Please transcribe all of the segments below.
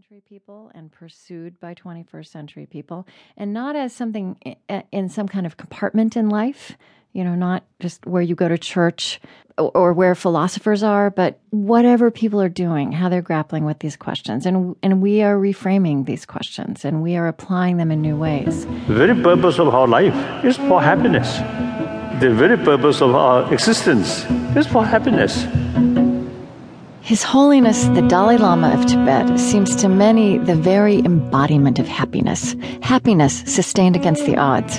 century people and pursued by 21st century people, and not as something eh, eh, in some kind of compartment in life, you know, not just where you go to church or, or where philosophers are, but whatever people are doing, how they're grappling with these questions. And, and we are reframing these questions and we are applying them in new ways. The very purpose of our life is for happiness. The very purpose of our existence is for happiness. His Holiness the Dalai Lama of Tibet seems to many the very embodiment of happiness, happiness sustained against the odds.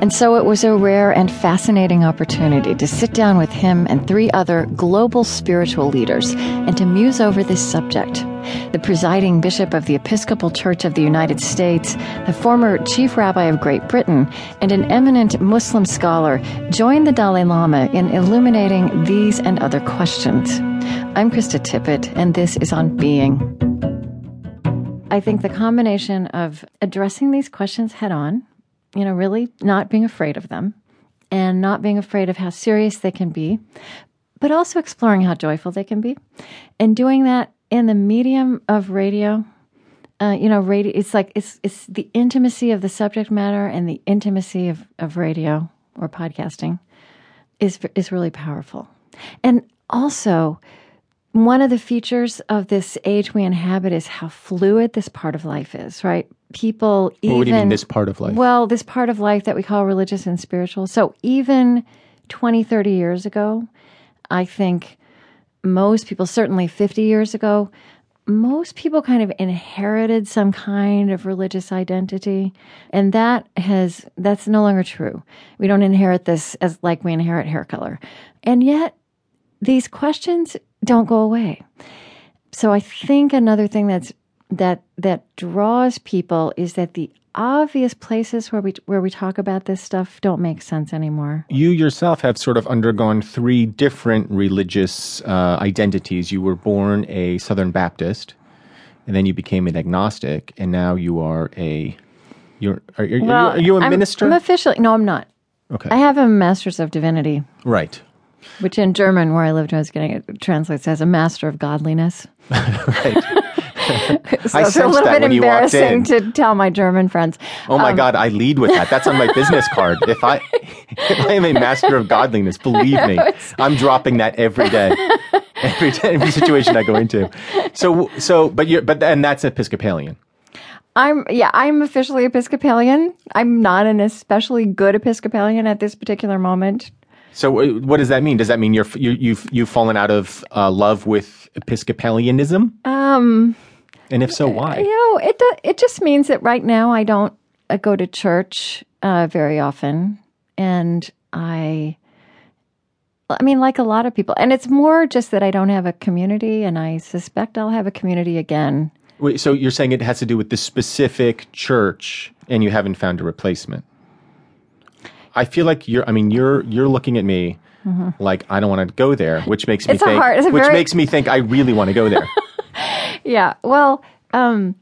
And so it was a rare and fascinating opportunity to sit down with him and three other global spiritual leaders and to muse over this subject. The presiding bishop of the Episcopal Church of the United States, the former chief rabbi of Great Britain, and an eminent Muslim scholar joined the Dalai Lama in illuminating these and other questions. I'm Krista Tippett, and this is On Being. I think the combination of addressing these questions head on, you know, really not being afraid of them, and not being afraid of how serious they can be, but also exploring how joyful they can be, and doing that in the medium of radio. Uh, you know, radio. It's like it's it's the intimacy of the subject matter and the intimacy of, of radio or podcasting is is really powerful, and also one of the features of this age we inhabit is how fluid this part of life is, right? People even what do you mean this part of life? Well, this part of life that we call religious and spiritual. So even 20, 30 years ago, I think most people, certainly 50 years ago, most people kind of inherited some kind of religious identity and that has that's no longer true we don't inherit this as like we inherit hair color and yet these questions don't go away. So I think another thing that's that that draws people is that the obvious places where we where we talk about this stuff don't make sense anymore. You yourself have sort of undergone three different religious uh, identities. You were born a Southern Baptist, and then you became an agnostic, and now you are a you're are, are, Well, are you a I'm- minister? I'm officially no, I'm not. okay, I have a master's of divinity, right. Which in German, where I lived when I was getting it, translates as a master of godliness. Right. So I it's a little bit when you walked embarrassing to tell my German friends. Oh my um, God, I lead with that. That's on my business card. If I if I am a master of godliness, believe me, I'm dropping that every day, every day, every situation I go into. So so, but you're but and that's Episcopalian. I'm yeah, I'm officially Episcopalian. I'm not an especially good Episcopalian at this particular moment. So uh, what does that mean? Does that mean you're you, you've you've fallen out of uh, love with Episcopalianism? Um, And if so, why? you know, it do, it just means that right now I don't uh, go to church uh, very often, and I. I mean, like a lot of people, and it's more just that I don't have a community, and I suspect I'll have a community again. Wait, so you're saying it has to do with the specific church, and you haven't found a replacement? I feel like you're. I mean, you're you're looking at me like I don't want to go there, which makes me Mm-hmm. It's think. hard- which very- makes me think I really want to go there. Yeah. Well, um,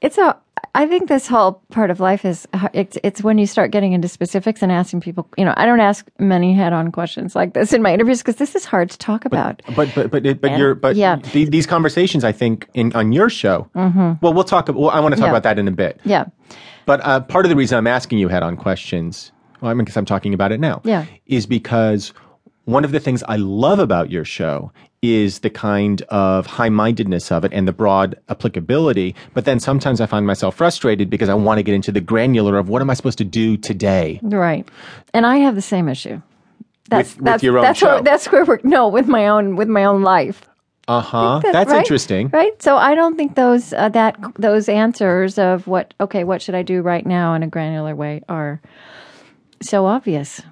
it's a. I think this whole part of life is it's it's when you start getting into specifics and asking people. You know, I don't ask many head-on questions like this in my interviews because this is hard to talk about. But but but but And- you're but yeah. the, these conversations, I think, in on your show. Well, we'll talk. Well, I want to talk Mm-hmm. Yeah. about that in a bit. yeah. But uh, part of the reason I'm asking you head on questions, well, I mean, because I'm talking about it now, Yeah. is because one of the things I love about your show is the kind of high mindedness of it and the broad applicability. But then sometimes I find myself frustrated because I want to get into the granular of what am I supposed to do today? Right. And I have the same issue. That's with that's your own that's. Where, that's where we're no with my own with my own life. Uh huh. That- That's right? interesting. right? So I don't think those uh, that those answers of what okay, what should I do right now in a granular way are so obvious.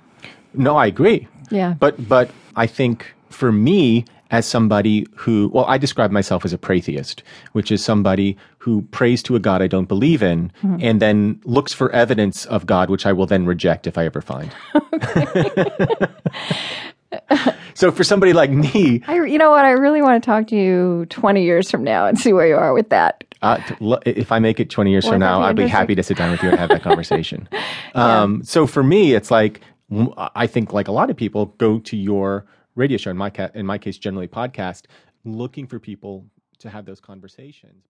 No, I agree. Yeah. But but I think for me as somebody who well I describe myself as a pratheist, which is somebody who prays to a god I don't believe in Mm-hmm. and then looks for evidence of God which I will then reject if I ever find. so for somebody like me, I, you know what? I really want to talk to you 20 years from now and see where you are with that. uh, if I make it 20 years from now, I'd be happy to sit down with you and have that conversation. um, so for me, it's like, I think like a lot of people go to your radio show, in my, ca- in my case, generally podcast, looking for people to have those conversations.